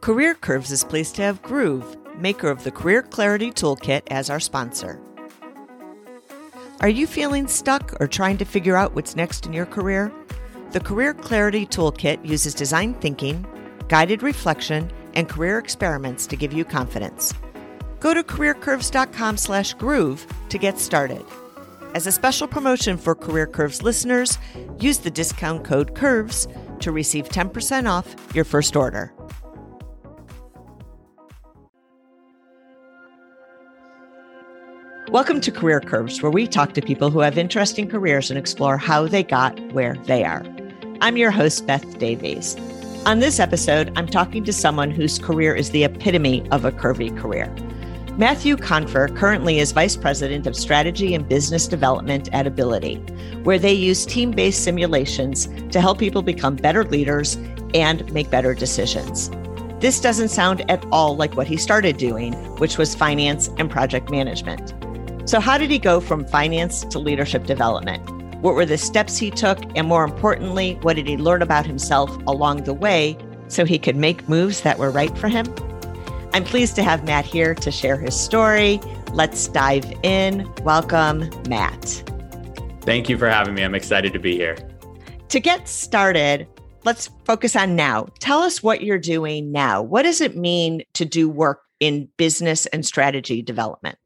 Career Curves is pleased to have Groove, maker of the Career Clarity Toolkit, as our sponsor. Are you feeling stuck or trying to figure out what's next in your career? The Career Clarity Toolkit uses design thinking, guided reflection, and career experiments to give you confidence. Go to careercurves.com/groove to get started. As a special promotion for Career Curves listeners, use the discount code CURVES to receive 10% off your first order. Welcome to Career Curves, where we talk to people who have interesting careers and explore how they got where they are. I'm your host, Beth Davies. On this episode, I'm talking to someone whose career is the epitome of a curvy career. Matthew Confer currently is Vice President of Strategy and Business Development at Abilitie, where they use team based simulations to help people become better leaders and make better decisions. This doesn't sound at all like what he started doing, which was finance and project management. So, how did he go from finance to leadership development? What were the steps he took? And more importantly, what did he learn about himself along the way so he could make moves that were right for him? I'm pleased to have Matt here to share his story. Let's dive in. Welcome, Matt. Thank you for having me. I'm excited to be here. To get started, let's focus on now. Tell us what you're doing now. What does it mean to do work in business and strategy development?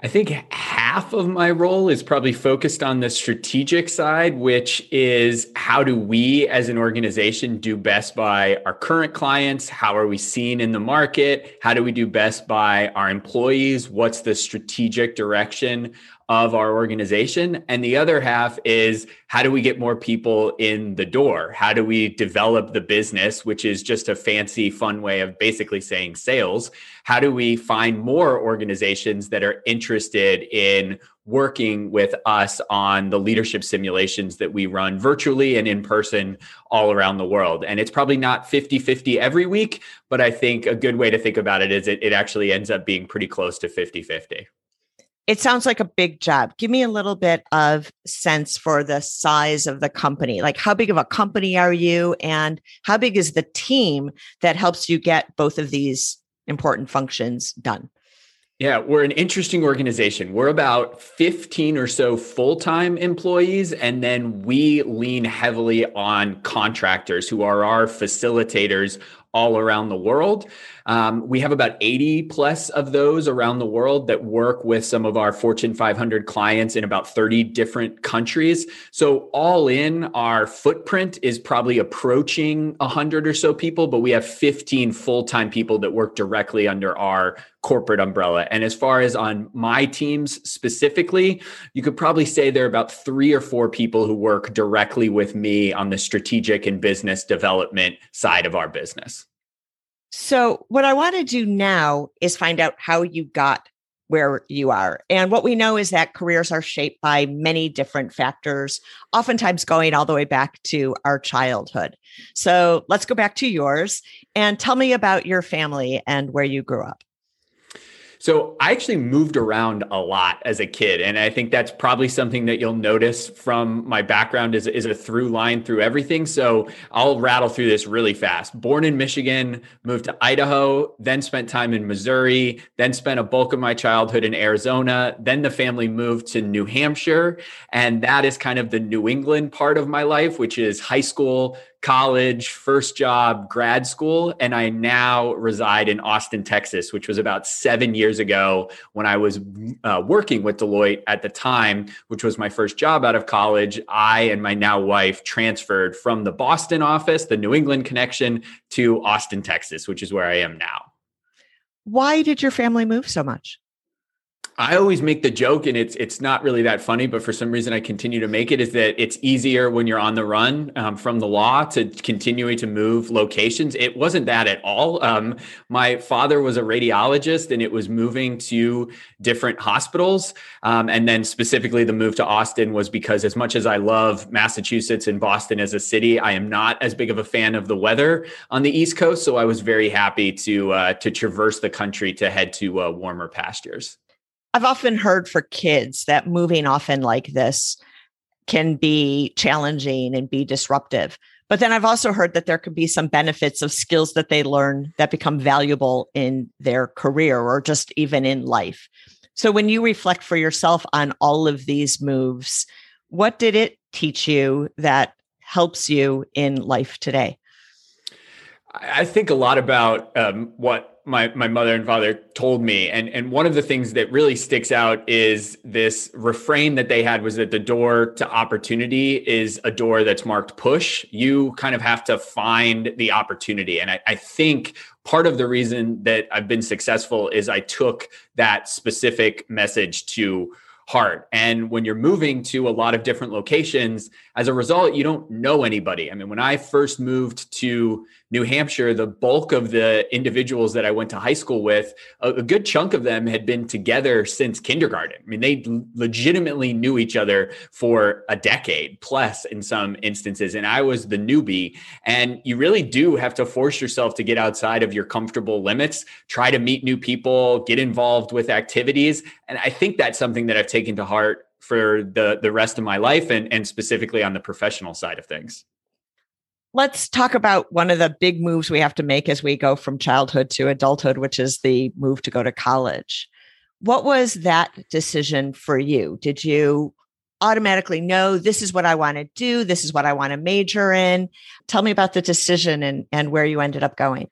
I think half of my role is probably focused on the strategic side, which is how do we as an organization do best by our current clients? How are we seen in the market? How do we do best by our employees? What's the strategic direction of our organization. And the other half is how do we get more people in the door? How do we develop the business, which is just a fancy, fun way of basically saying sales? How do we find more organizations that are interested in working with us on the leadership simulations that we run virtually and in person all around the world. And it's probably not 50 50 every week, but I think a good way to think about it is it, it actually ends up being pretty close to 50 50 it sounds like a big job. Give me a little bit of sense for the size of the company. Like, how big of a company are you? And how big is the team that helps you get both of these important functions done? Yeah, we're an interesting organization. We're about 15 or so full time employees, and then we lean heavily on contractors who are our facilitators all around the world. Um, we have about 80 plus of those around the world that work with some of our Fortune 500 clients in about 30 different countries. So, all in, our footprint is probably approaching 100 or so people, but we have 15 full time people that work directly under our corporate umbrella. And as far as on my teams specifically, you could probably say there are about three or four people who work directly with me on the strategic and business development side of our business. So, what I want to do now is find out how you got where you are. And what we know is that careers are shaped by many different factors, oftentimes going all the way back to our childhood. So, let's go back to yours and tell me about your family and where you grew up. So I actually moved around a lot as a kid. And I think that's probably something that you'll notice from my background is, is a through line through everything. So I'll rattle through this really fast. Born in Michigan, moved to Idaho, then spent time in Missouri, then spent a bulk of my childhood in Arizona. Then the family moved to New Hampshire. And that is kind of the New England part of my life, which is high school, college, first job, grad school, and I now reside in Austin, Texas, which was about seven years ago when I was uh, working with Deloitte at the time, which was my first job out of college. I and my now wife transferred from the Boston office, the New England connection, to Austin, Texas, which is where I am now. Why did your family move so much? I always make the joke, and it's it's not really that funny, but for some reason I continue to make it. Is that it's easier when you're on the run um, from the law to continuing to move locations. It wasn't that at all. Um, my father was a radiologist, and it was moving to different hospitals, um, and then specifically the move to Austin was because as much as I love Massachusetts and Boston as a city, I am not as big of a fan of the weather on the East Coast. So I was very happy to uh, to traverse the country to head to uh, warmer pastures. I've often heard for kids that moving often like this can be challenging and be disruptive. But then I've also heard that there could be some benefits of skills that they learn that become valuable in their career or just even in life. So when you reflect for yourself on all of these moves, what did it teach you that helps you in life today? I think a lot about um, what my my mother and father told me and and one of the things that really sticks out is this refrain that they had was that the door to opportunity is a door that's marked push you kind of have to find the opportunity and I, I think part of the reason that i've been successful is i took that specific message to heart. And when you're moving to a lot of different locations, as a result, you don't know anybody. I mean, when I first moved to New Hampshire, the bulk of the individuals that I went to high school with, a, a good chunk of them had been together since kindergarten. I mean, they legitimately knew each other for a decade plus in some instances. And I was the newbie. And you really do have to force yourself to get outside of your comfortable limits, try to meet new people, get involved with activities. And I think that's something that I've taken to heart for the the rest of my life and and specifically on the professional side of things let's talk about one of the big moves we have to make as we go from childhood to adulthood, which is the move to go to college. What was that decision for you? Did you automatically know this is what I want to do? This is what I want to major in? Tell me about the decision and, and where you ended up going.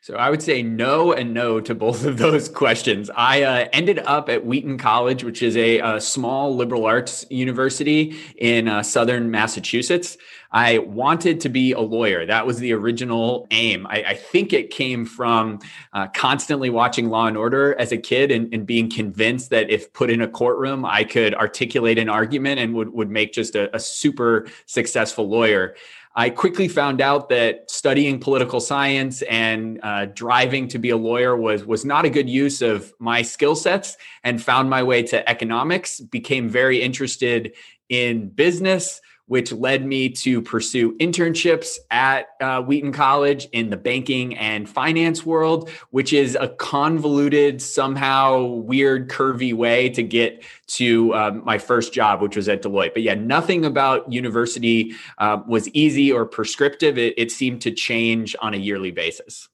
So I would say no and no to both of those questions. I uh, ended up at Wheaton College, which is a, a small liberal arts university in uh, southern Massachusetts. I wanted to be a lawyer. That was the original aim. I, I think it came from uh, constantly watching Law and Order as a kid and, and, being convinced that if put in a courtroom, I could articulate an argument and would, would make just a, a super successful lawyer. I quickly found out that studying political science and uh, driving to be a lawyer was was not a good use of my skill sets, and found my way to economics. Became very interested in business which led me to pursue internships at uh, Wheaton College in the banking and finance world, which is a convoluted, somehow weird, curvy way to get to um, my first job, which was at Deloitte. But yeah, nothing about university uh, was easy or prescriptive. It, it seemed to change on a yearly basis.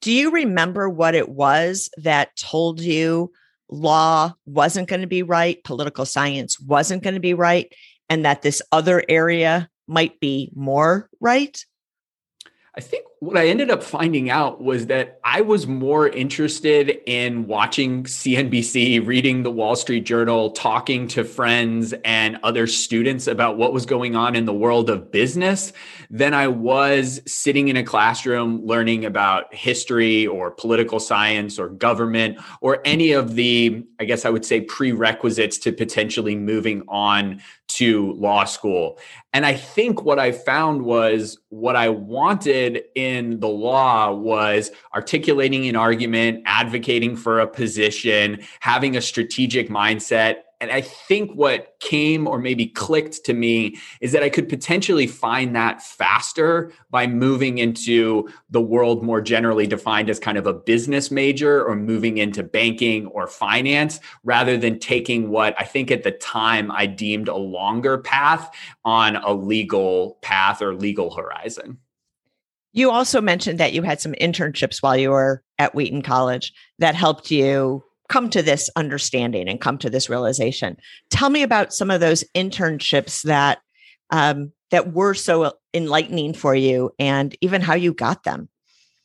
Do you remember what it was that told you law wasn't going to be right, political science wasn't going to be right? And that this other area might be more right? I think what I ended up finding out was that I was more interested in watching CNBC, reading the Wall Street Journal, talking to friends and other students about what was going on in the world of business than I was sitting in a classroom learning about history or political science or government or any of the, I guess I would say, prerequisites to potentially moving on to law school. And I think what I found was what I wanted in the law was articulating an argument, advocating for a position, having a strategic mindset, and I think what came or maybe clicked to me is that I could potentially find that faster by moving into the world more generally defined as kind of a business major or moving into banking or finance rather than taking what I think at the time I deemed a longer path on a legal path or legal horizon. You also mentioned that you had some internships while you were at Wheaton College that helped you come to this understanding and come to this realization. Tell me about some of those internships that um, that were so enlightening for you, and even how you got them.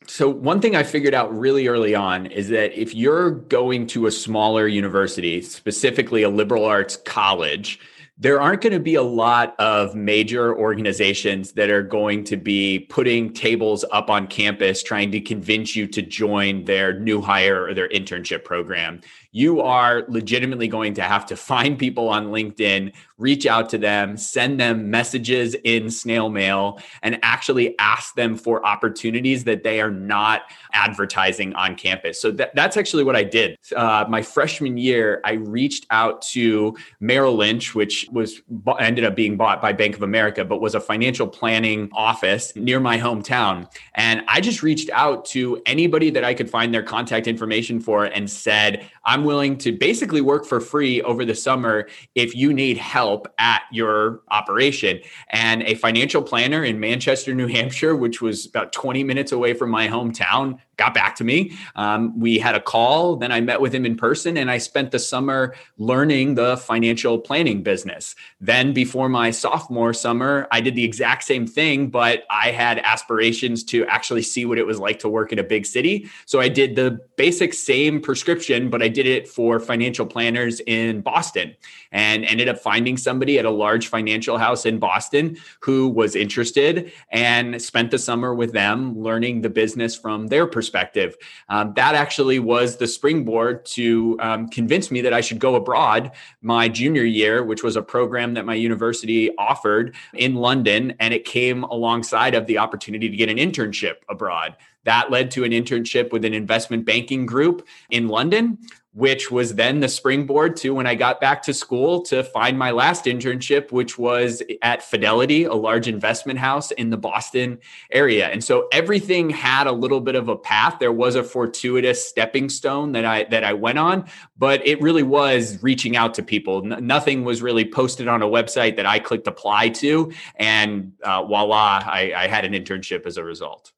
So, one thing I figured out really early on is that if you're going to a smaller university, specifically a liberal arts college, there aren't going to be a lot of major organizations that are going to be putting tables up on campus trying to convince you to join their new hire or their internship program you are legitimately going to have to find people on LinkedIn, reach out to them, send them messages in snail mail, and actually ask them for opportunities that they are not advertising on campus. So that, that's actually what I did. Uh, my freshman year, I reached out to Merrill Lynch, which was ended up being bought by Bank of America, but was a financial planning office near my hometown. And I just reached out to anybody that I could find their contact information for and said, I'm willing to basically work for free over the summer if you need help at your operation. And a financial planner in Manchester, New Hampshire, which was about 20 minutes away from my hometown, got back to me. Um, we had a call, then I met with him in person, and I spent the summer learning the financial planning business. Then, before my sophomore summer, I did the exact same thing, but I had aspirations to actually see what it was like to work in a big city. So I did the basic same prescription, but I did it for financial planners in Boston and ended up finding somebody at a large financial house in Boston who was interested and spent the summer with them learning the business from their perspective. Um, that actually was the springboard to um, convince me that I should go abroad my junior year, which was a program that my university offered in London. And it came alongside of the opportunity to get an internship abroad. That led to an internship with an investment banking group in London, which was then the springboard to when I got back to school to find my last internship, which was at Fidelity, a large investment house in the Boston area. And so everything had a little bit of a path. There was a fortuitous stepping stone that I that I went on, but it really was reaching out to people. N- nothing was really posted on a website that I clicked apply to, and uh, voila, I, I had an internship as a result.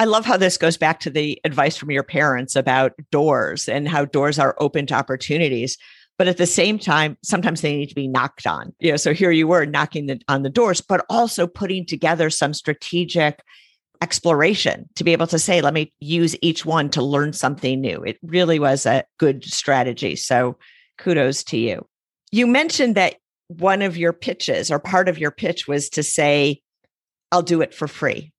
I love how this goes back to the advice from your parents about doors and how doors are open to opportunities. But at the same time, sometimes they need to be knocked on. You know, so here you were knocking the, on the doors, but also putting together some strategic exploration to be able to say, let me use each one to learn something new. It really was a good strategy. So kudos to you. You mentioned that one of your pitches or part of your pitch was to say, I'll do it for free.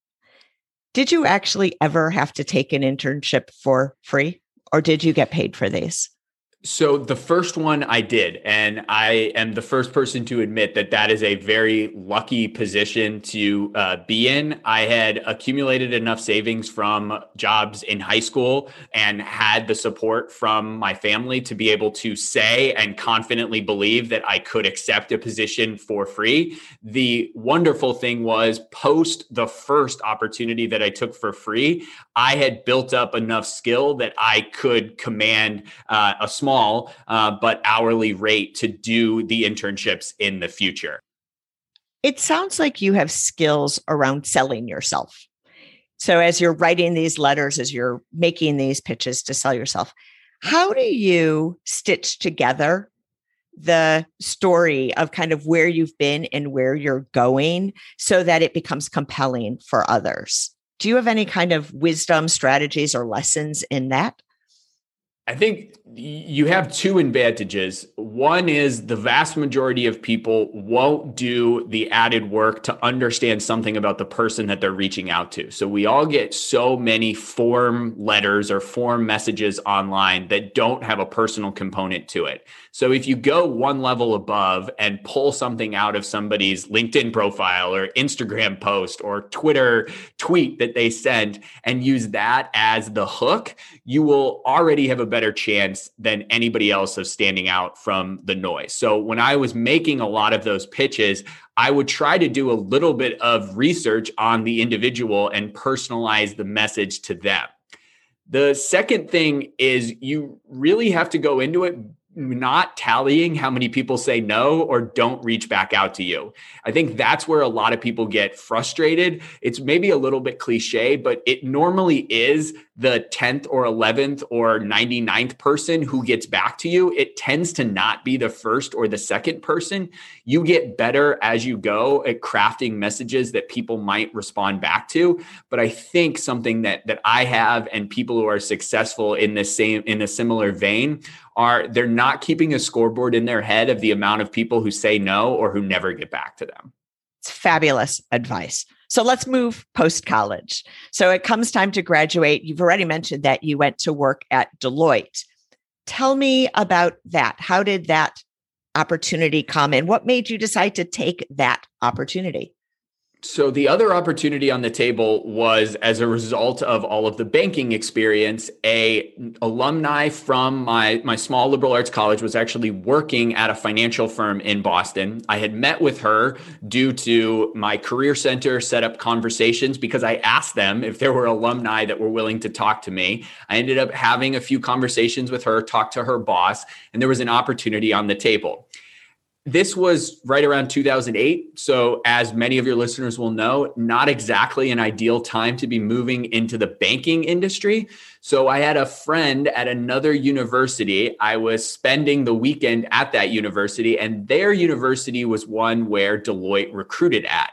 Did you actually ever have to take an internship for free or did you get paid for these? So the first one I did, and I am the first person to admit that that is a very lucky position to uh, be in. I had accumulated enough savings from jobs in high school and had the support from my family to be able to say and confidently believe that I could accept a position for free. The wonderful thing was post the first opportunity that I took for free, I had built up enough skill that I could command uh, a small uh, but hourly rate to do the internships in the future. It sounds like you have skills around selling yourself. So, as you're writing these letters, as you're making these pitches to sell yourself, how do you stitch together the story of kind of where you've been and where you're going so that it becomes compelling for others? Do you have any kind of wisdom, strategies, or lessons in that? I think you have two advantages. One is the vast majority of people won't do the added work to understand something about the person that they're reaching out to. So we all get so many form letters or form messages online that don't have a personal component to it. So if you go one level above and pull something out of somebody's LinkedIn profile or Instagram post or Twitter tweet that they sent and use that as the hook, you will already have a better chance than anybody else of standing out from the noise. So when I was making a lot of those pitches, I would try to do a little bit of research on the individual and personalize the message to them. The second thing is you really have to go into it not tallying how many people say no or don't reach back out to you. I think that's where a lot of people get frustrated. It's maybe a little bit cliche, but it normally is the 10th or 11th or 99th person who gets back to you. It tends to not be the first or the second person. You get better as you go at crafting messages that people might respond back to. But I think something that that I have and people who are successful in the same in a similar vein are they're not keeping a scoreboard in their head of the amount of people who say no or who never get back to them. It's fabulous advice. So let's move post college. So it comes time to graduate. You've already mentioned that you went to work at Deloitte. Tell me about that. How did that opportunity come and what made you decide to take that opportunity? So the other opportunity on the table was as a result of all of the banking experience, a alumni from my my small liberal arts college was actually working at a financial firm in Boston. I had met with her due to my career center set up conversations because I asked them if there were alumni that were willing to talk to me. I ended up having a few conversations with her, talked to her boss, and there was an opportunity on the table this was right around 2008. So, as many of your listeners will know, not exactly an ideal time to be moving into the banking industry. So, I had a friend at another university. I was spending the weekend at that university, and their university was one where Deloitte recruited at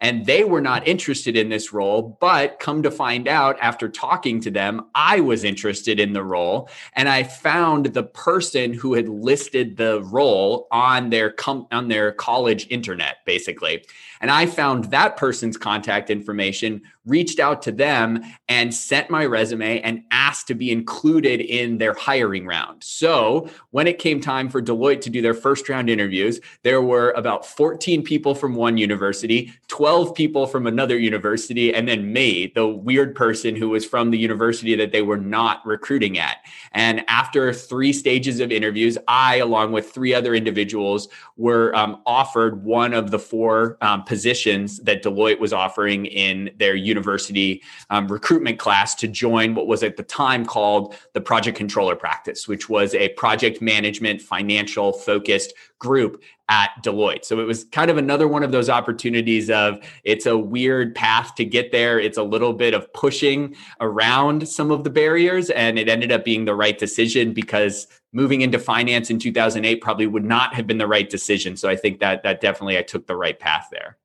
and they were not interested in this role. But come to find out, after talking to them, I was interested in the role, and I found the person who had listed the role on their com- on their college internet, basically. And I found that person's contact information, reached out to them, and sent my resume and asked to be included in their hiring round. So when it came time for Deloitte to do their first round interviews, there were about 14 people from one university, 12 people from another university, and then me, the weird person who was from the university that they were not recruiting at. And after three stages of interviews, I, along with three other individuals, were um, offered one of the four um, positions that Deloitte was offering in their university um, recruitment class to join what was at the time called the project controller practice, which was a project management financial focused group at Deloitte. So it was kind of another one of those opportunities of it's a weird path to get there. It's a little bit of pushing around some of the barriers and it ended up being the right decision because moving into finance in 2008 probably would not have been the right decision. So I think that that definitely I took the right path there.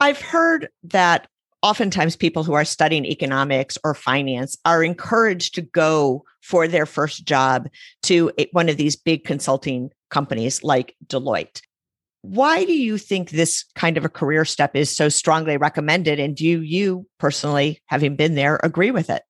I've heard that oftentimes people who are studying economics or finance are encouraged to go for their first job to one of these big consulting companies like Deloitte. Why do you think this kind of a career step is so strongly recommended? And do you personally, having been there, agree with it?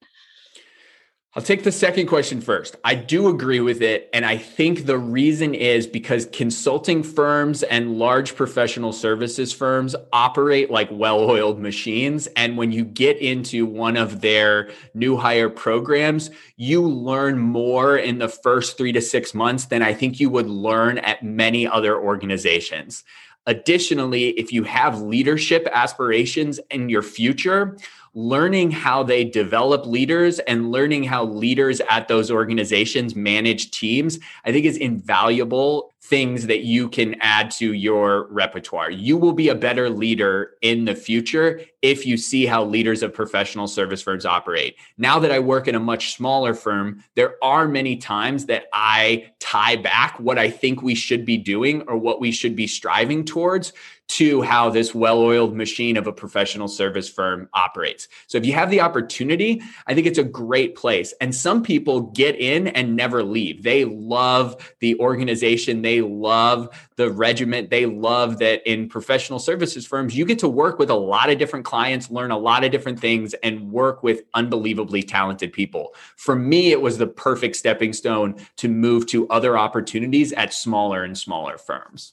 I'll take the second question first. I do agree with it. And I think the reason is because consulting firms and large professional services firms operate like well oiled machines. And when you get into one of their new hire programs, you learn more in the first three to six months than I think you would learn at many other organizations. Additionally, if you have leadership aspirations in your future, learning how they develop leaders and learning how leaders at those organizations manage teams, I think is invaluable things that you can add to your repertoire. You will be a better leader in the future if you see how leaders of professional service firms operate. Now that I work in a much smaller firm, there are many times that I tie back what I think we should be doing or what we should be striving towards to how this well oiled machine of a professional service firm operates. So, if you have the opportunity, I think it's a great place. And some people get in and never leave. They love the organization, they love the regiment, they love that in professional services firms, you get to work with a lot of different clients, learn a lot of different things, and work with unbelievably talented people. For me, it was the perfect stepping stone to move to other opportunities at smaller and smaller firms.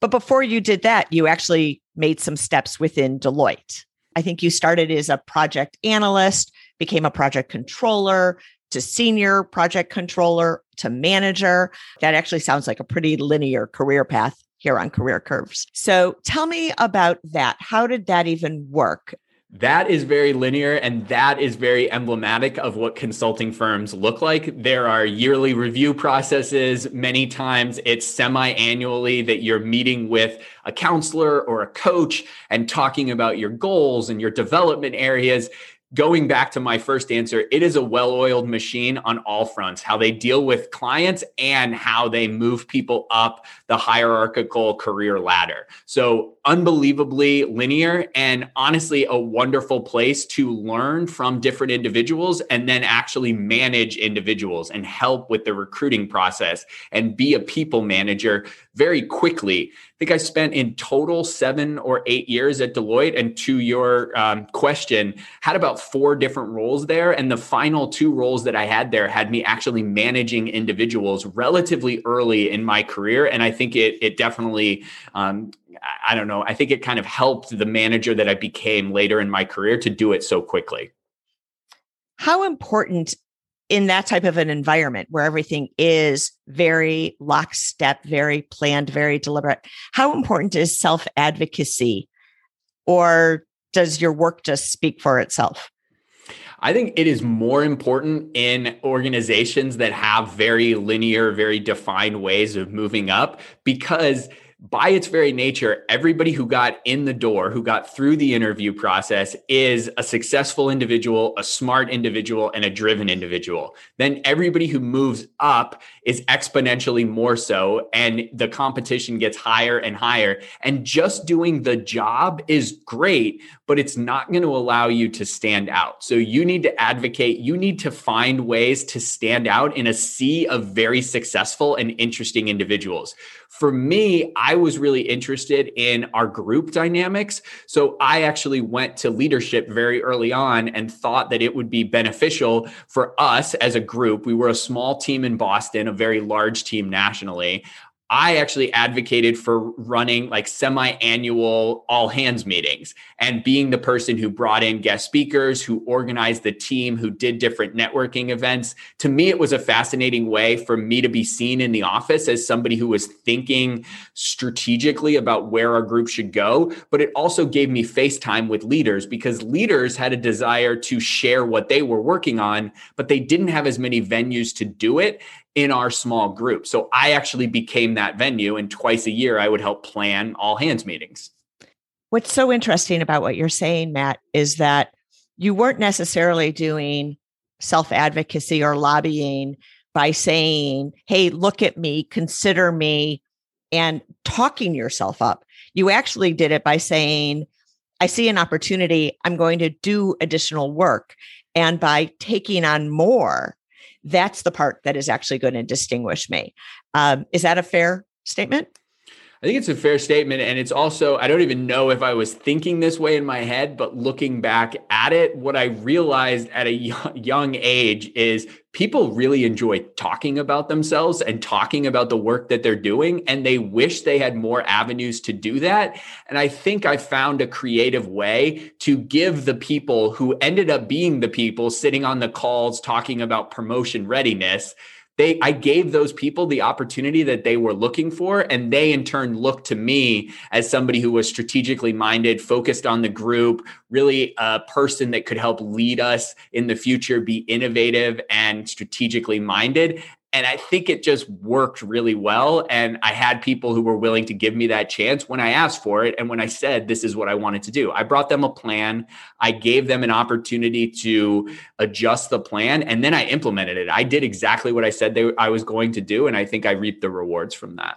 But before you did that, you actually made some steps within Deloitte. I think you started as a project analyst, became a project controller, to senior project controller, to manager. That actually sounds like a pretty linear career path here on Career Curves. So tell me about that. How did that even work? That is very linear and that is very emblematic of what consulting firms look like. There are yearly review processes. Many times it's semi annually that you're meeting with a counselor or a coach and talking about your goals and your development areas going back to my first answer, it is a well oiled machine on all fronts how they deal with clients and how they move people up the hierarchical career ladder. So, unbelievably linear and honestly a wonderful place to learn from different individuals and then actually manage individuals and help with the recruiting process and be a people manager very quickly. I think I spent in total seven or eight years at Deloitte. And to your um, question, had about four different roles there. And the final two roles that I had there had me actually managing individuals relatively early in my career. And I think it, it definitely, um, I don't know, I think it kind of helped the manager that I became later in my career to do it so quickly. How important in that type of an environment where everything is very lockstep, very planned, very deliberate, how important is self advocacy? Or does your work just speak for itself? I think it is more important in organizations that have very linear, very defined ways of moving up because by its very nature, everybody who got in the door, who got through the interview process, is a successful individual, a smart individual, and a driven individual. Then everybody who moves up is exponentially more so, and the competition gets higher and higher. And just doing the job is great, but it's not going to allow you to stand out. So you need to advocate, you need to find ways to stand out in a sea of very successful and interesting individuals for me, I was really interested in our group dynamics. So I actually went to leadership very early on and thought that it would be beneficial for us as a group. We were a small team in Boston, a very large team nationally. I actually advocated for running like semi annual all hands meetings and being the person who brought in guest speakers, who organized the team, who did different networking events. To me, it was a fascinating way for me to be seen in the office as somebody who was thinking strategically about where our group should go. But it also gave me face time with leaders because leaders had a desire to share what they were working on, but they didn't have as many venues to do it in our small group. So I actually became that venue, and twice a year I would help plan all hands meetings. What's so interesting about what you're saying, Matt, is that you weren't necessarily doing self advocacy or lobbying by saying, hey, look at me, consider me, and talking yourself up. You actually did it by saying, I see an opportunity, I'm going to do additional work. And by taking on more, that's the part that is actually going to distinguish me. Um, is that a fair statement? I think it's a fair statement. And it's also, I don't even know if I was thinking this way in my head, but looking back at it, what I realized at a young age is people really enjoy talking about themselves and talking about the work that they're doing. And they wish they had more avenues to do that. And I think I found a creative way to give the people who ended up being the people sitting on the calls talking about promotion readiness they i gave those people the opportunity that they were looking for and they in turn looked to me as somebody who was strategically minded focused on the group really a person that could help lead us in the future be innovative and strategically minded and I think it just worked really well. And I had people who were willing to give me that chance when I asked for it. And when I said, this is what I wanted to do, I brought them a plan. I gave them an opportunity to adjust the plan. And then I implemented it. I did exactly what I said they, I was going to do. And I think I reaped the rewards from that.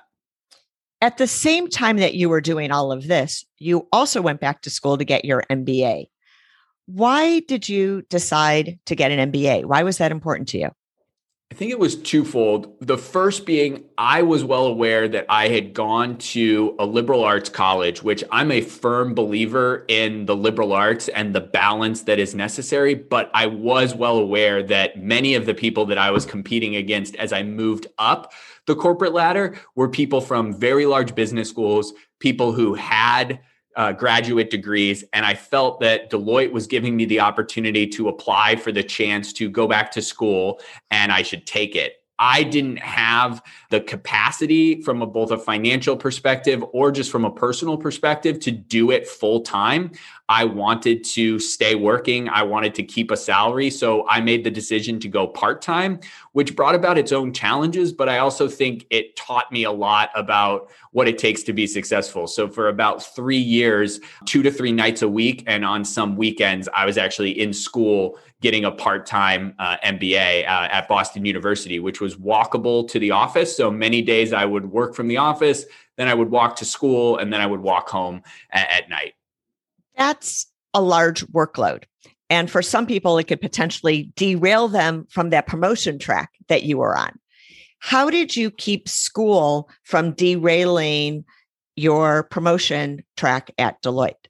At the same time that you were doing all of this, you also went back to school to get your MBA. Why did you decide to get an MBA? Why was that important to you? I think it was twofold. The first being, I was well aware that I had gone to a liberal arts college, which I'm a firm believer in the liberal arts and the balance that is necessary. But I was well aware that many of the people that I was competing against as I moved up the corporate ladder were people from very large business schools, people who had uh, graduate degrees. And I felt that Deloitte was giving me the opportunity to apply for the chance to go back to school and I should take it. I didn't have the capacity from a, both a financial perspective or just from a personal perspective to do it full time. I wanted to stay working. I wanted to keep a salary. So I made the decision to go part time, which brought about its own challenges. But I also think it taught me a lot about what it takes to be successful. So for about three years, two to three nights a week, and on some weekends, I was actually in school getting a part-time uh, MBA uh, at Boston University, which was walkable to the office. So many days I would work from the office, then I would walk to school, and then I would walk home at night. That's a large workload. And for some people, it could potentially derail them from that promotion track that you were on. How did you keep school from derailing your promotion track at Deloitte?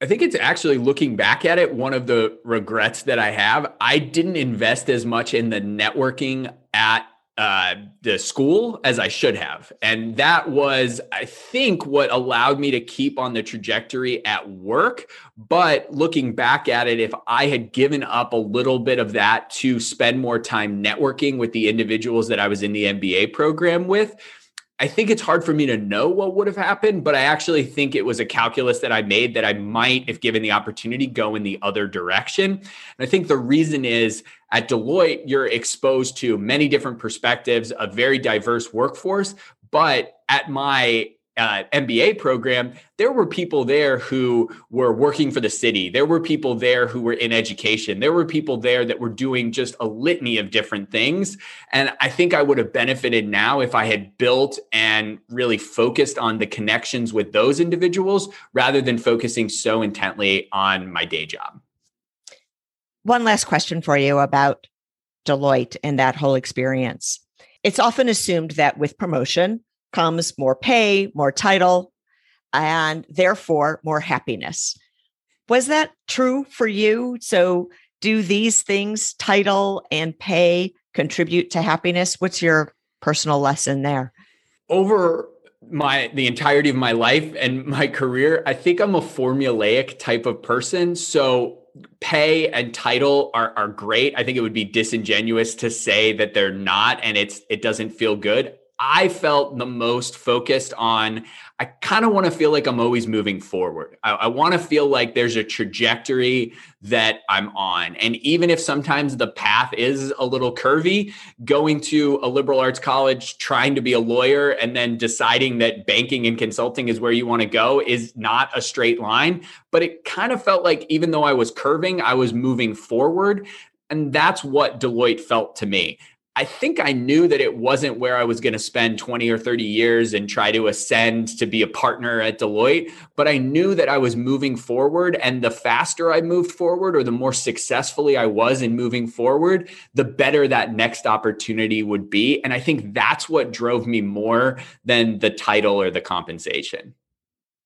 I think it's actually looking back at it, one of the regrets that I have. I didn't invest as much in the networking at uh, the school as I should have. And that was, I think, what allowed me to keep on the trajectory at work. But looking back at it, if I had given up a little bit of that to spend more time networking with the individuals that I was in the MBA program with, I think it's hard for me to know what would have happened, but I actually think it was a calculus that I made that I might, if given the opportunity, go in the other direction. And I think the reason is at Deloitte, you're exposed to many different perspectives, a very diverse workforce. But at my uh, MBA program, there were people there who were working for the city. There were people there who were in education. There were people there that were doing just a litany of different things. And I think I would have benefited now if I had built and really focused on the connections with those individuals rather than focusing so intently on my day job. One last question for you about Deloitte and that whole experience. It's often assumed that with promotion, comes more pay, more title, and therefore more happiness. Was that true for you? So, do these things, title and pay, contribute to happiness? What's your personal lesson there? Over my the entirety of my life and my career, I think I'm a formulaic type of person. So pay and title are are great. I think it would be disingenuous to say that they're not and it's it doesn't feel good. I felt the most focused on. I kind of want to feel like I'm always moving forward. I, I want to feel like there's a trajectory that I'm on. And even if sometimes the path is a little curvy, going to a liberal arts college, trying to be a lawyer, and then deciding that banking and consulting is where you want to go is not a straight line. But it kind of felt like even though I was curving, I was moving forward. And that's what Deloitte felt to me. I think I knew that it wasn't where I was going to spend 20 or 30 years and try to ascend to be a partner at Deloitte, but I knew that I was moving forward. And the faster I moved forward or the more successfully I was in moving forward, the better that next opportunity would be. And I think that's what drove me more than the title or the compensation.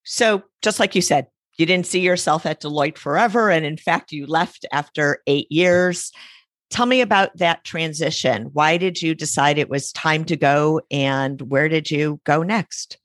So, just like you said, you didn't see yourself at Deloitte forever. And in fact, you left after eight years. Tell me about that transition. Why did you decide it was time to go and where did you go next?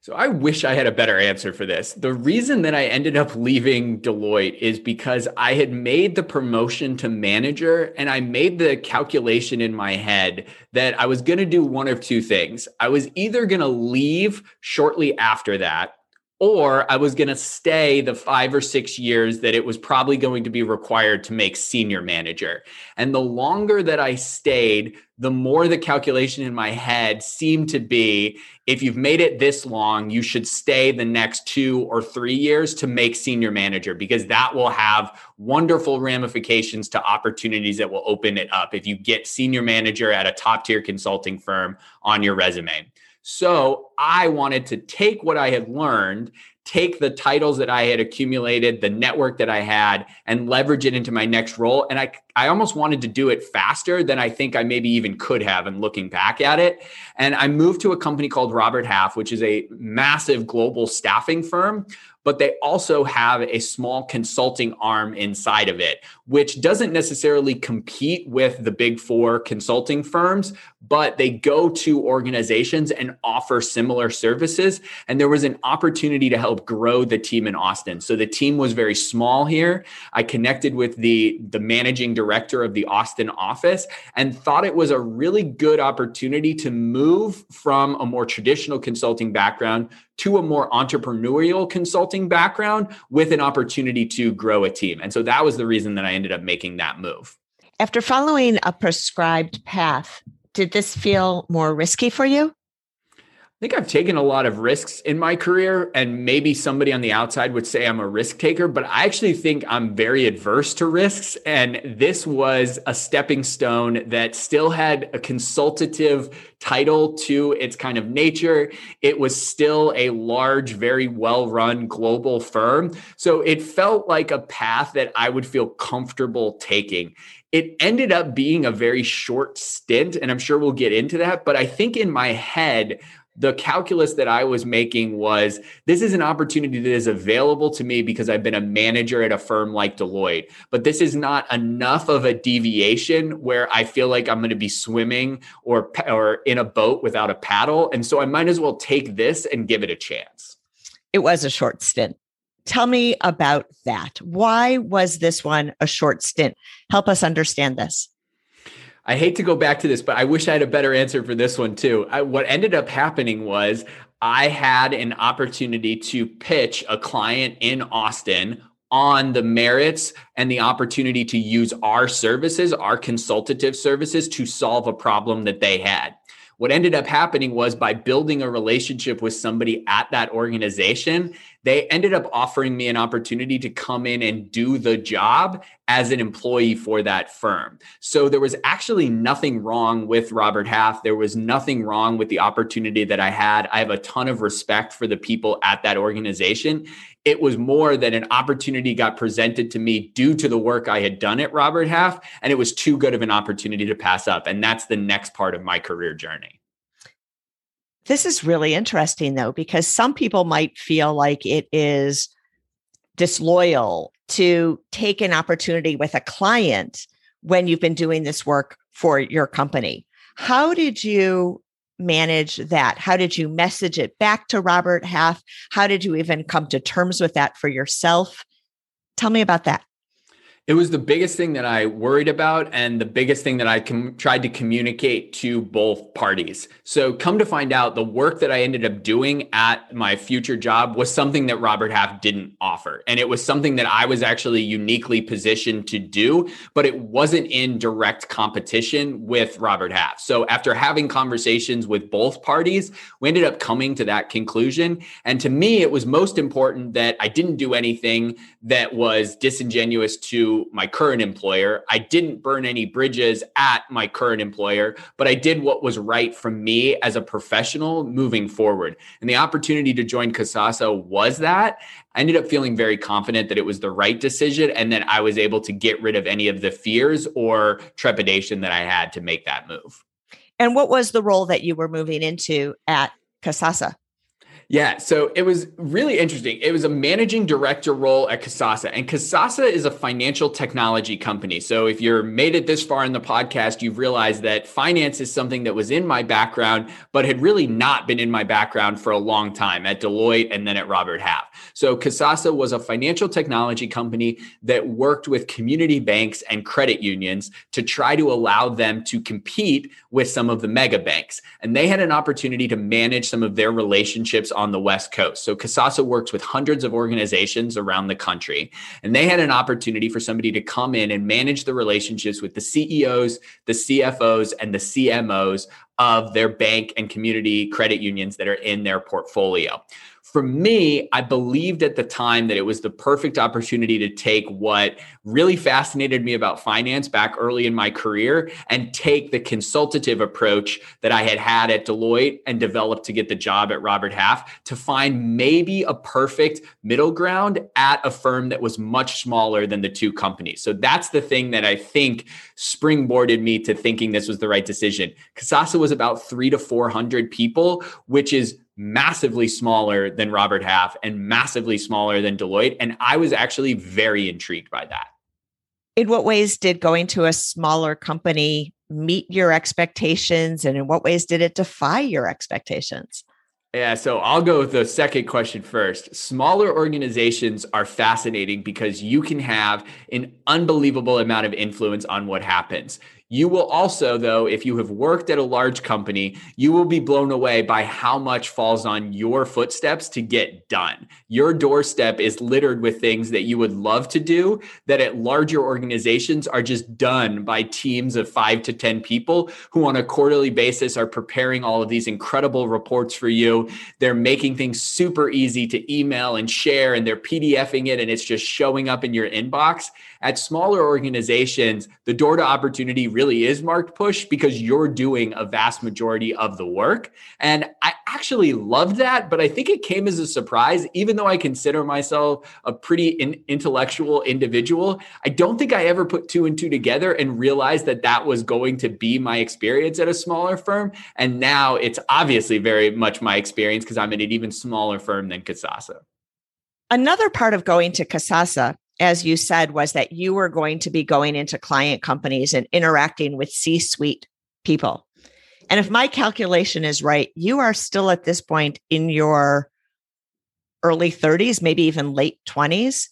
So I wish I had a better answer for this. The reason that I ended up leaving Deloitte is because I had made the promotion to manager and I made the calculation in my head that I was going to do one of two things. I was either going to leave shortly after that or I was going to stay the five or six years that it was probably going to be required to make senior manager. And the longer that I stayed, the more the calculation in my head seemed to be if you've made it this long, you should stay the next two or three years to make senior manager because that will have wonderful ramifications to opportunities that will open it up if you get senior manager at a top tier consulting firm on your resume. So I wanted to take what I had learned, take the titles that I had accumulated, the network that I had, and leverage it into my next role. And I, I almost wanted to do it faster than I think I maybe even could have and looking back at it. And I moved to a company called Robert Half, which is a massive global staffing firm but they also have a small consulting arm inside of it, which doesn't necessarily compete with the big four consulting firms, but they go to organizations and offer similar services. And there was an opportunity to help grow the team in Austin. So the team was very small here. I connected with the, the managing director of the Austin office and thought it was a really good opportunity to move from a more traditional consulting background to a more entrepreneurial consulting background with an opportunity to grow a team. And so that was the reason that I ended up making that move. After following a prescribed path, did this feel more risky for you? I think I've taken a lot of risks in my career, and maybe somebody on the outside would say I'm a risk taker, but I actually think I'm very adverse to risks. And this was a stepping stone that still had a consultative title to its kind of nature. It was still a large, very well run global firm. So it felt like a path that I would feel comfortable taking. It ended up being a very short stint, and I'm sure we'll get into that. But I think in my head, the calculus that I was making was this is an opportunity that is available to me because I've been a manager at a firm like Deloitte. But this is not enough of a deviation where I feel like I'm going to be swimming or or in a boat without a paddle, and so I might as well take this and give it a chance. It was a short stint. Tell me about that. Why was this one a short stint? Help us understand this. I hate to go back to this, but I wish I had a better answer for this one too. I, what ended up happening was I had an opportunity to pitch a client in Austin on the merits and the opportunity to use our services, our consultative services to solve a problem that they had. What ended up happening was by building a relationship with somebody at that organization, they ended up offering me an opportunity to come in and do the job as an employee for that firm. So there was actually nothing wrong with Robert Half. There was nothing wrong with the opportunity that I had. I have a ton of respect for the people at that organization. It was more that an opportunity got presented to me due to the work I had done at Robert Half, and it was too good of an opportunity to pass up. And that's the next part of my career journey. This is really interesting, though, because some people might feel like it is disloyal to take an opportunity with a client when you've been doing this work for your company. How did you manage that? How did you message it back to Robert Half? How did you even come to terms with that for yourself? Tell me about that. It was the biggest thing that I worried about and the biggest thing that I com- tried to communicate to both parties. So, come to find out, the work that I ended up doing at my future job was something that Robert Half didn't offer. And it was something that I was actually uniquely positioned to do, but it wasn't in direct competition with Robert Half. So, after having conversations with both parties, we ended up coming to that conclusion. And to me, it was most important that I didn't do anything that was disingenuous to my current employer. I didn't burn any bridges at my current employer, but I did what was right for me as a professional moving forward. And the opportunity to join Kasasa was that. I ended up feeling very confident that it was the right decision and that I was able to get rid of any of the fears or trepidation that I had to make that move. And what was the role that you were moving into at Kasasa? Yeah, so it was really interesting. It was a managing director role at Kasasa, and Kasasa is a financial technology company. So if you're made it this far in the podcast, you've realized that finance is something that was in my background, but had really not been in my background for a long time at Deloitte and then at Robert Half. So Kasasa was a financial technology company that worked with community banks and credit unions to try to allow them to compete with some of the mega banks. And they had an opportunity to manage some of their relationships on the West Coast. So Kasasa works with hundreds of organizations around the country, and they had an opportunity for somebody to come in and manage the relationships with the CEOs, the CFOs, and the CMOs of their bank and community credit unions that are in their portfolio for me, I believed at the time that it was the perfect opportunity to take what really fascinated me about finance back early in my career and take the consultative approach that I had had at Deloitte and developed to get the job at Robert Half to find maybe a perfect middle ground at a firm that was much smaller than the two companies. So that's the thing that I think springboarded me to thinking this was the right decision. Kasasa was about three to 400 people, which is massively smaller than Robert Half and massively smaller than Deloitte. And I was actually very intrigued by that. In what ways did going to a smaller company meet your expectations? And in what ways did it defy your expectations? Yeah, so I'll go with the second question first. Smaller organizations are fascinating because you can have an unbelievable amount of influence on what happens You will also, though, if you have worked at a large company, you will be blown away by how much falls on your footsteps to get done. Your doorstep is littered with things that you would love to do that at larger organizations are just done by teams of five to 10 people who on a quarterly basis are preparing all of these incredible reports for you. They're making things super easy to email and share, and they're PDFing it, and it's just showing up in your inbox. At smaller organizations, the door to opportunity really is marked push because you're doing a vast majority of the work. And I actually loved that, but I think it came as a surprise, even though I consider myself a pretty in- intellectual individual. I don't think I ever put two and two together and realized that that was going to be my experience at a smaller firm. And now it's obviously very much my experience because I'm at an even smaller firm than Kasasa. Another part of going to Kasasa as you said, was that you were going to be going into client companies and interacting with C suite people. And if my calculation is right, you are still at this point in your early 30s, maybe even late 20s.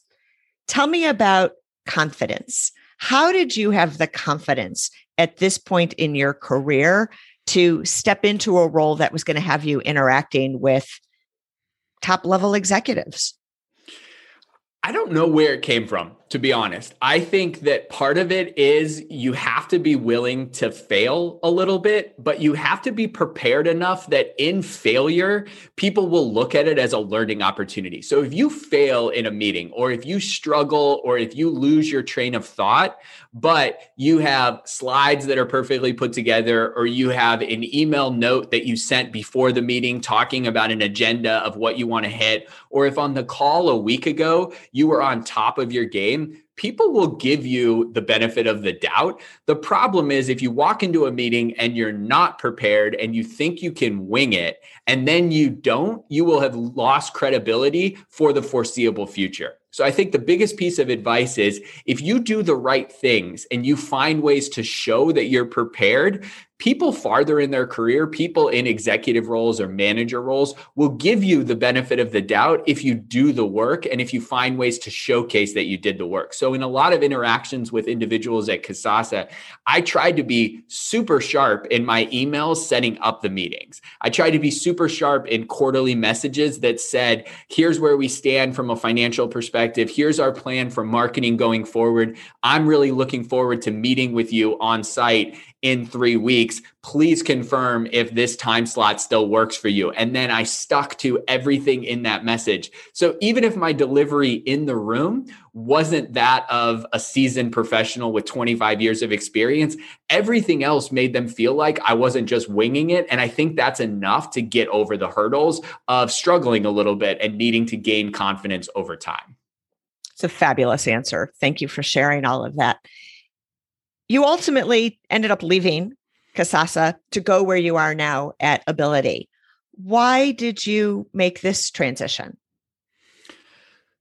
Tell me about confidence. How did you have the confidence at this point in your career to step into a role that was going to have you interacting with top level executives? I don't know where it came from to be honest. I think that part of it is you have to be willing to fail a little bit, but you have to be prepared enough that in failure, people will look at it as a learning opportunity. So if you fail in a meeting, or if you struggle, or if you lose your train of thought, but you have slides that are perfectly put together, or you have an email note that you sent before the meeting talking about an agenda of what you want to hit, or if on the call a week ago you were on top of your game game, people will give you the benefit of the doubt. The problem is if you walk into a meeting and you're not prepared and you think you can wing it, and then you don't, you will have lost credibility for the foreseeable future. So I think the biggest piece of advice is if you do the right things and you find ways to show that you're prepared, people farther in their career, people in executive roles or manager roles will give you the benefit of the doubt if you do the work and if you find ways to showcase that you did the work. So in a lot of interactions with individuals at Kasasa, I tried to be super sharp in my emails setting up the meetings. I tried to be super sharp in quarterly messages that said, here's where we stand from a financial perspective. Here's our plan for marketing going forward. I'm really looking forward to meeting with you on site in three weeks. Please confirm if this time slot still works for you. And then I stuck to everything in that message. So even if my delivery in the room wasn't that of a seasoned professional with 25 years of experience, everything else made them feel like I wasn't just winging it. And I think that's enough to get over the hurdles of struggling a little bit and needing to gain confidence over time. It's a fabulous answer. Thank you for sharing all of that you ultimately ended up leaving Kasasa to go where you are now at Abilitie. Why did you make this transition?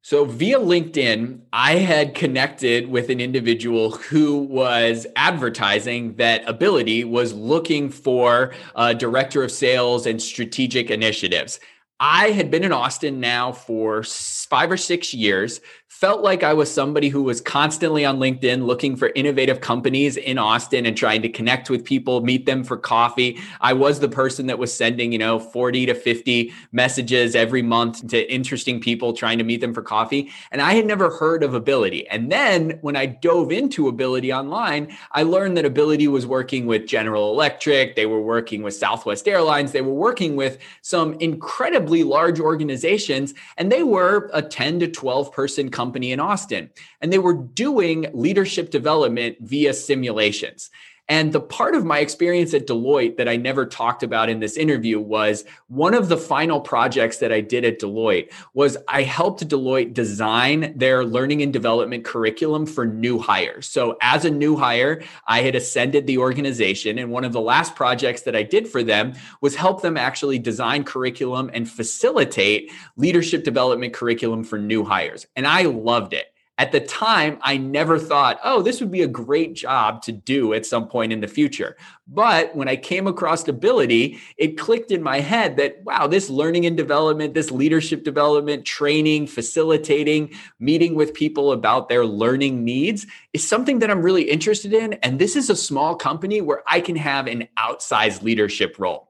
So, via LinkedIn, I had connected with an individual who was advertising that Abilitie was looking for a director of sales and strategic initiatives. I had been in Austin now for five or six years, felt like I was somebody who was constantly on LinkedIn looking for innovative companies in Austin and trying to connect with people, meet them for coffee. I was the person that was sending, you know, 40 to 50 messages every month to interesting people trying to meet them for coffee. And I had never heard of Abilitie. And then when I dove into Abilitie online, I learned that Abilitie was working with General Electric, they were working with Southwest Airlines, they were working with some incredibly large organizations, and they were a 10 to 12 person company in Austin, and they were doing leadership development via simulations. And the part of my experience at Deloitte that I never talked about in this interview was one of the final projects that I did at Deloitte was I helped Deloitte design their learning and development curriculum for new hires. So as a new hire, I had ascended the organization and one of the last projects that I did for them was help them actually design curriculum and facilitate leadership development curriculum for new hires. And I loved it. At the time, I never thought, oh, this would be a great job to do at some point in the future. But when I came across Abilitie, it clicked in my head that, wow, this learning and development, this leadership development, training, facilitating, meeting with people about their learning needs is something that I'm really interested in. And this is a small company where I can have an outsized leadership role.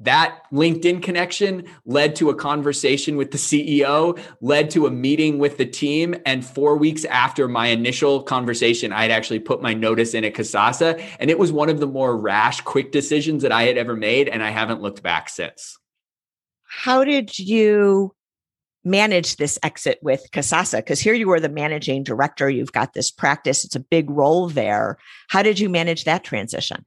That LinkedIn connection led to a conversation with the CEO, led to a meeting with the team. And four weeks after my initial conversation, I had actually put my notice in at Kasasa. And it was one of the more rash, quick decisions that I had ever made. And I haven't looked back since. How did you manage this exit with Kasasa? Because here you are the managing director, you've got this practice, it's a big role there. How did you manage that transition?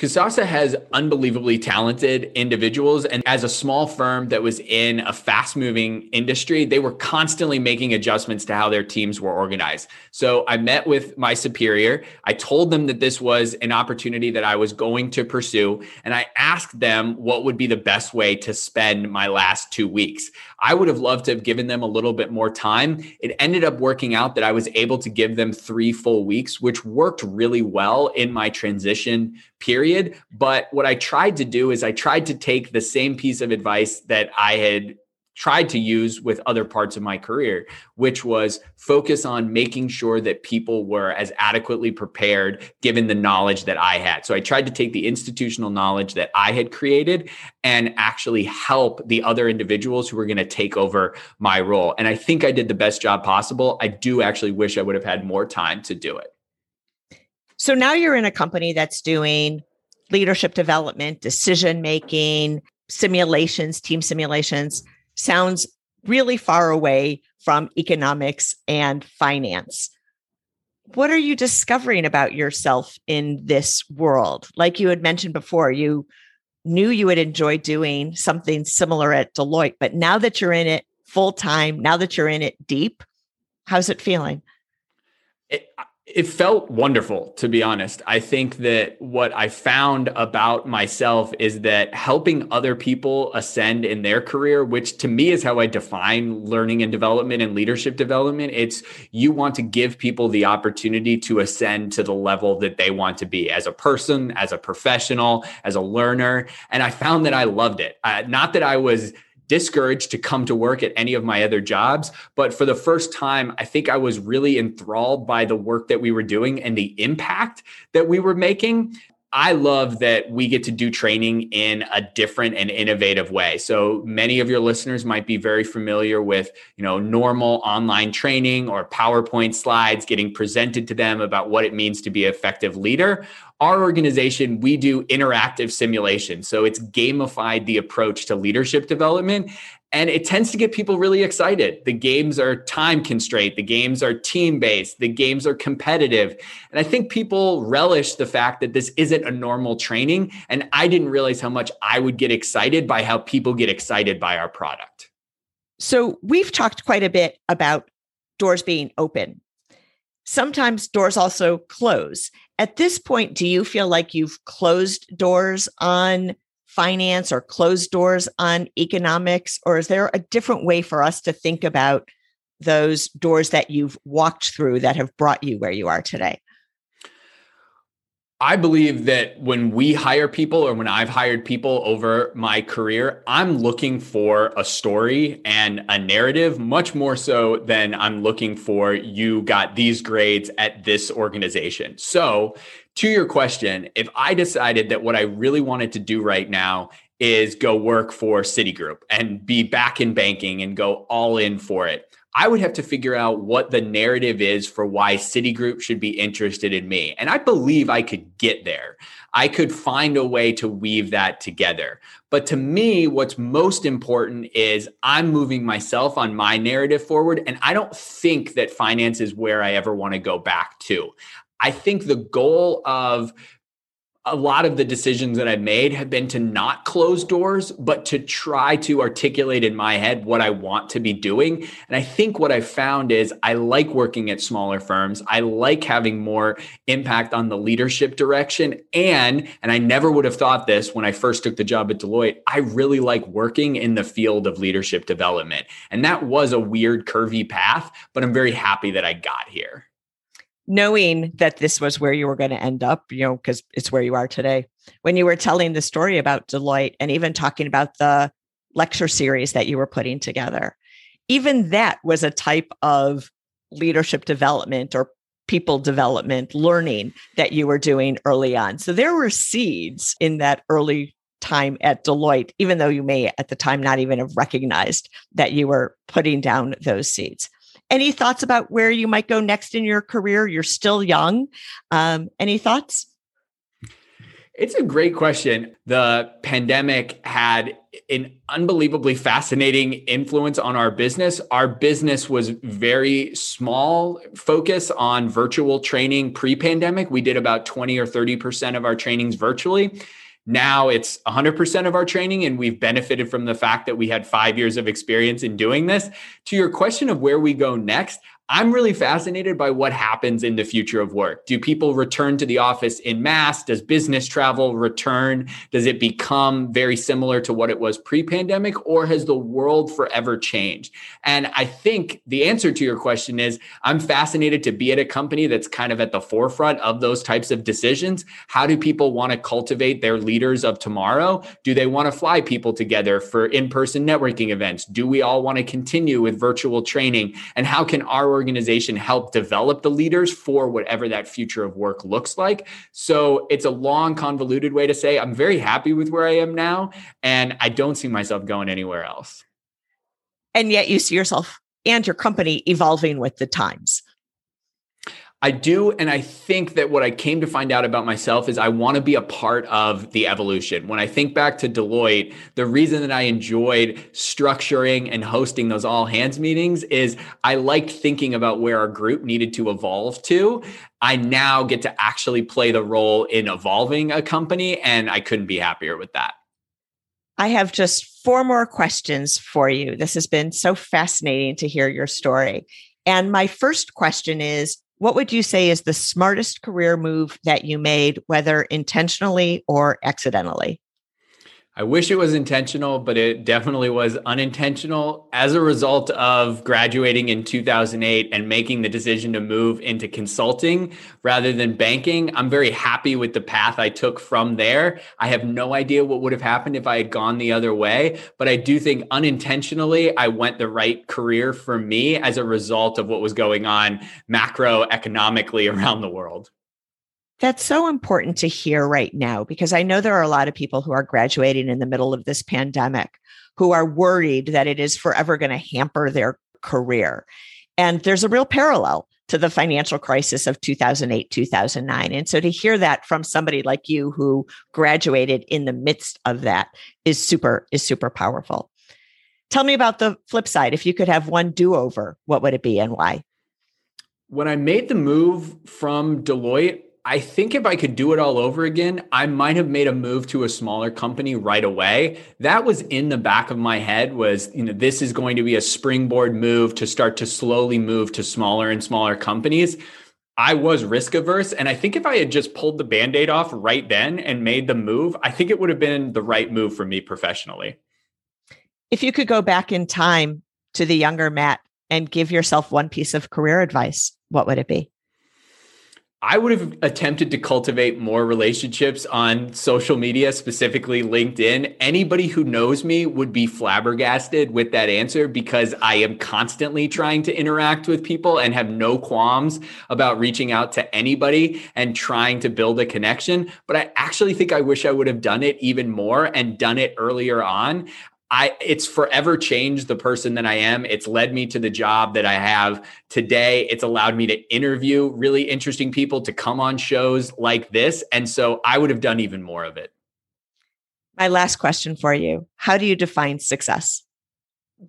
Kasasa has unbelievably talented individuals. And as a small firm that was in a fast moving industry, they were constantly making adjustments to how their teams were organized. So I met with my superior. I told them that this was an opportunity that I was going to pursue. And I asked them what would be the best way to spend my last two weeks. I would have loved to have given them a little bit more time. It ended up working out that I was able to give them three full weeks, which worked really well in my transition period. But what I tried to do is I tried to take the same piece of advice that I had tried to use with other parts of my career, which was focus on making sure that people were as adequately prepared given the knowledge that I had. So I tried to take the institutional knowledge that I had created and actually help the other individuals who were going to take over my role. And I think I did the best job possible. I do actually wish I would have had more time to do it. So now you're in a company that's doing leadership development, decision making, simulations, team simulations. Sounds really far away from economics and finance. What are you discovering about yourself in this world? Like you had mentioned before, you knew you would enjoy doing something similar at Deloitte, but now that you're in it full time, now that you're in it deep, how's it feeling? It, it felt wonderful, to be honest. I think that what I found about myself is that helping other people ascend in their career, which to me is how I define learning and development and leadership development, it's you want to give people the opportunity to ascend to the level that they want to be as a person, as a professional, as a learner. And I found that I loved it. Uh, not that I was discouraged to come to work at any of my other jobs. But for the first time, I think I was really enthralled by the work that we were doing and the impact that we were making. I love that we get to do training in a different and innovative way. So many of your listeners might be very familiar with, you know, normal online training or PowerPoint slides getting presented to them about what it means to be an effective leader. Our organization, we do interactive simulation. So it's gamified the approach to leadership development and it tends to get people really excited. The games are time constrained, the games are team based, the games are competitive. And I think people relish the fact that this isn't a normal training. And I didn't realize how much I would get excited by how people get excited by our product. So we've talked quite a bit about doors being open. Sometimes doors also close. At this point, do you feel like you've closed doors on finance or closed doors on economics? Or is there a different way for us to think about those doors that you've walked through that have brought you where you are today? I believe that when we hire people or when I've hired people over my career, I'm looking for a story and a narrative much more so than I'm looking for you got these grades at this organization. So, to your question, if I decided that what I really wanted to do right now is go work for Citigroup and be back in banking and go all in for it, I would have to figure out what the narrative is for why Citigroup should be interested in me. And I believe I could get there. I could find a way to weave that together. But to me, what's most important is I'm moving myself on my narrative forward. And I don't think that finance is where I ever want to go back to. I think the goal of a lot of the decisions that I've made have been to not close doors, but to try to articulate in my head what I want to be doing. And I think what I found is I like working at smaller firms. I like having more impact on the leadership direction. And, and I never would have thought this when I first took the job at Deloitte, I really like working in the field of leadership development. And that was a weird, curvy path, but I'm very happy that I got here knowing that this was where you were going to end up, you know, because it's where you are today. When you were telling the story about Deloitte and even talking about the lecture series that you were putting together, even that was a type of leadership development or people development learning that you were doing early on. So there were seeds in that early time at Deloitte, even though you may at the time not even have recognized that you were putting down those seeds. Any thoughts about where you might go next in your career? You're still young. Um, any thoughts? It's a great question. The pandemic had an unbelievably fascinating influence on our business. Our business was very small focus on virtual training pre-pandemic. We did about 20 or 30% of our trainings virtually. Now it's 100% of our training, and we've benefited from the fact that we had five years of experience in doing this. To your question of where we go next, I'm really fascinated by what happens in the future of work. Do people return to the office in mass? Does business travel return? Does it become very similar to what it was pre pandemic, or has the world forever changed? And I think the answer to your question is I'm fascinated to be at a company that's kind of at the forefront of those types of decisions. How do people want to cultivate their leaders of tomorrow? Do they want to fly people together for in person networking events? Do we all want to continue with virtual training? And how can our organization help develop the leaders for whatever that future of work looks like. So it's a long, convoluted way to say I'm very happy with where I am now, and I don't see myself going anywhere else. And yet you see yourself and your company evolving with the times. I do. And I think that what I came to find out about myself is I want to be a part of the evolution. When I think back to Deloitte, the reason that I enjoyed structuring and hosting those all hands meetings is I liked thinking about where our group needed to evolve to. I now get to actually play the role in evolving a company, and I couldn't be happier with that. I have just four more questions for you. This has been so fascinating to hear your story. And my first question is what would you say is the smartest career move that you made, whether intentionally or accidentally? I wish it was intentional, but it definitely was unintentional as a result of graduating in 2008 and making the decision to move into consulting rather than banking. I'm very happy with the path I took from there. I have no idea what would have happened if I had gone the other way, but I do think unintentionally I went the right career for me as a result of what was going on macroeconomically around the world. That's so important to hear right now because I know there are a lot of people who are graduating in the middle of this pandemic who are worried that it is forever going to hamper their career. And there's a real parallel to the financial crisis of 2008, 2009. And so to hear that from somebody like you who graduated in the midst of that is super is super powerful. Tell me about the flip side. If you could have one do-over, what would it be and why? When I made the move from Deloitte, I think if I could do it all over again, I might have made a move to a smaller company right away. That was in the back of my head was, you know, this is going to be a springboard move to start to slowly move to smaller and smaller companies. I was risk averse. And I think if I had just pulled the band aid off right then and made the move, I think it would have been the right move for me professionally. If you could go back in time to the younger Matt and give yourself one piece of career advice, what would it be? I would have attempted to cultivate more relationships on social media, specifically LinkedIn. Anybody who knows me would be flabbergasted with that answer because I am constantly trying to interact with people and have no qualms about reaching out to anybody and trying to build a connection. But I actually think I wish I would have done it even more and done it earlier on. I it's forever changed the person that I am. It's led me to the job that I have today. It's allowed me to interview really interesting people to come on shows like this. And so I would have done even more of it. My last question for you. How do you define success?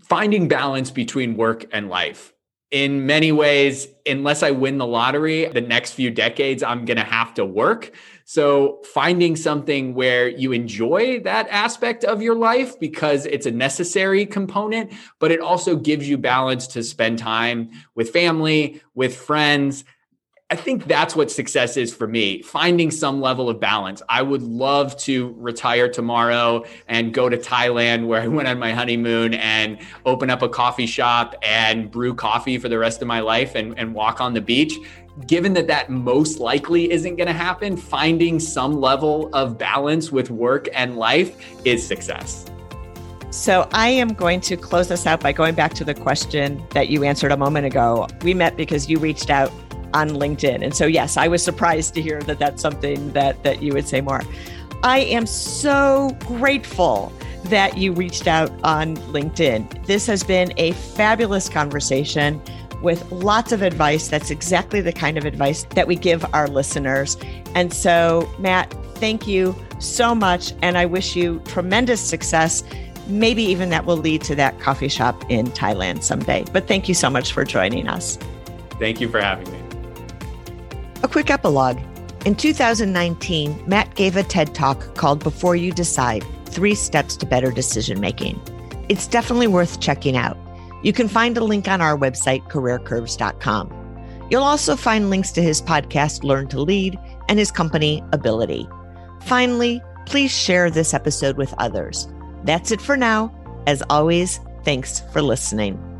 Finding balance between work and life in many ways, unless I win the lottery, the next few decades, I'm going to have to work. So, finding something where you enjoy that aspect of your life because it's a necessary component, but it also gives you balance to spend time with family, with friends, I think that's what success is for me, finding some level of balance. I would love to retire tomorrow and go to Thailand where I went on my honeymoon and open up a coffee shop and brew coffee for the rest of my life and, and walk on the beach. Given that that most likely isn't going to happen, finding some level of balance with work and life is success. So, I am going to close this out by going back to the question that you answered a moment ago. We met because you reached out on LinkedIn. And so, yes, I was surprised to hear that that's something that, that you would say more. I am so grateful that you reached out on LinkedIn. This has been a fabulous conversation with lots of advice. That's exactly the kind of advice that we give our listeners. And so, Matt, thank you so much. And I wish you tremendous success. Maybe even that will lead to that coffee shop in Thailand someday. But thank you so much for joining us. Thank you for having me. A quick epilogue. In 2019, Matt gave a TED talk called Before You Decide Three Steps to Better Decision Making. It's definitely worth checking out. You can find a link on our website, careercurves.com. You'll also find links to his podcast, Learn to Lead, and his company, Abilitie. Finally, please share this episode with others. That's it for now. As always, thanks for listening.